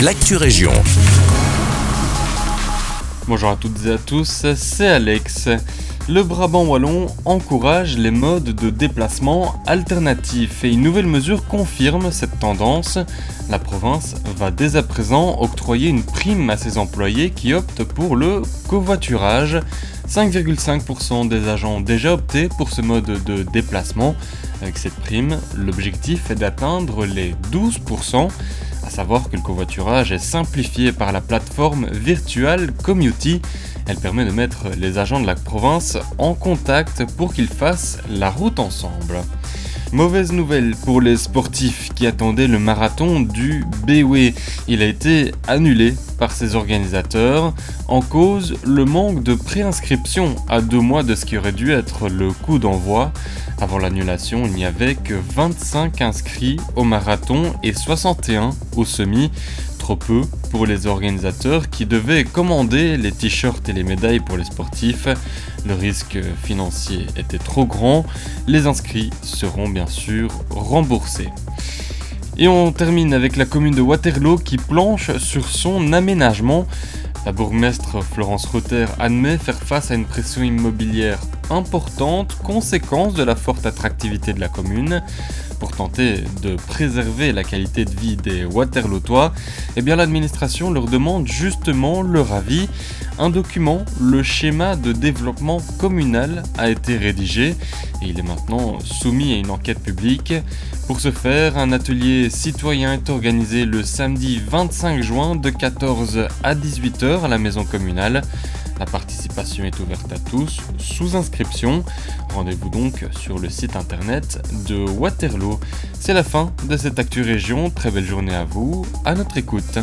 l'actu région. Bonjour à toutes et à tous, c'est Alex. Le Brabant wallon encourage les modes de déplacement alternatifs et une nouvelle mesure confirme cette tendance. La province va dès à présent octroyer une prime à ses employés qui optent pour le covoiturage. 5,5% des agents ont déjà opté pour ce mode de déplacement. Avec cette prime, l'objectif est d'atteindre les 12%. À savoir que le covoiturage est simplifié par la plateforme Virtual Community. Elle permet de mettre les agents de la province en contact pour qu'ils fassent la route ensemble. Mauvaise nouvelle pour les sportifs qui attendaient le marathon du BW. Il a été annulé par ses organisateurs. En cause, le manque de préinscription à deux mois de ce qui aurait dû être le coup d'envoi. Avant l'annulation, il n'y avait que 25 inscrits au marathon et 61 au semi trop peu pour les organisateurs qui devaient commander les t-shirts et les médailles pour les sportifs. Le risque financier était trop grand. Les inscrits seront bien sûr remboursés. Et on termine avec la commune de Waterloo qui planche sur son aménagement. La bourgmestre Florence Rotter admet faire face à une pression immobilière importante, conséquence de la forte attractivité de la commune. Pour tenter de préserver la qualité de vie des Waterlootois, eh bien l'administration leur demande justement leur avis. Un document, le schéma de développement communal, a été rédigé et il est maintenant soumis à une enquête publique. Pour ce faire, un atelier citoyen est organisé le samedi 25 juin de 14 à 18h à la maison communale. La participation est ouverte à tous, sous inscription. Rendez-vous donc sur le site internet de Waterloo. C'est la fin de cette Actu Région. Très belle journée à vous, à notre écoute.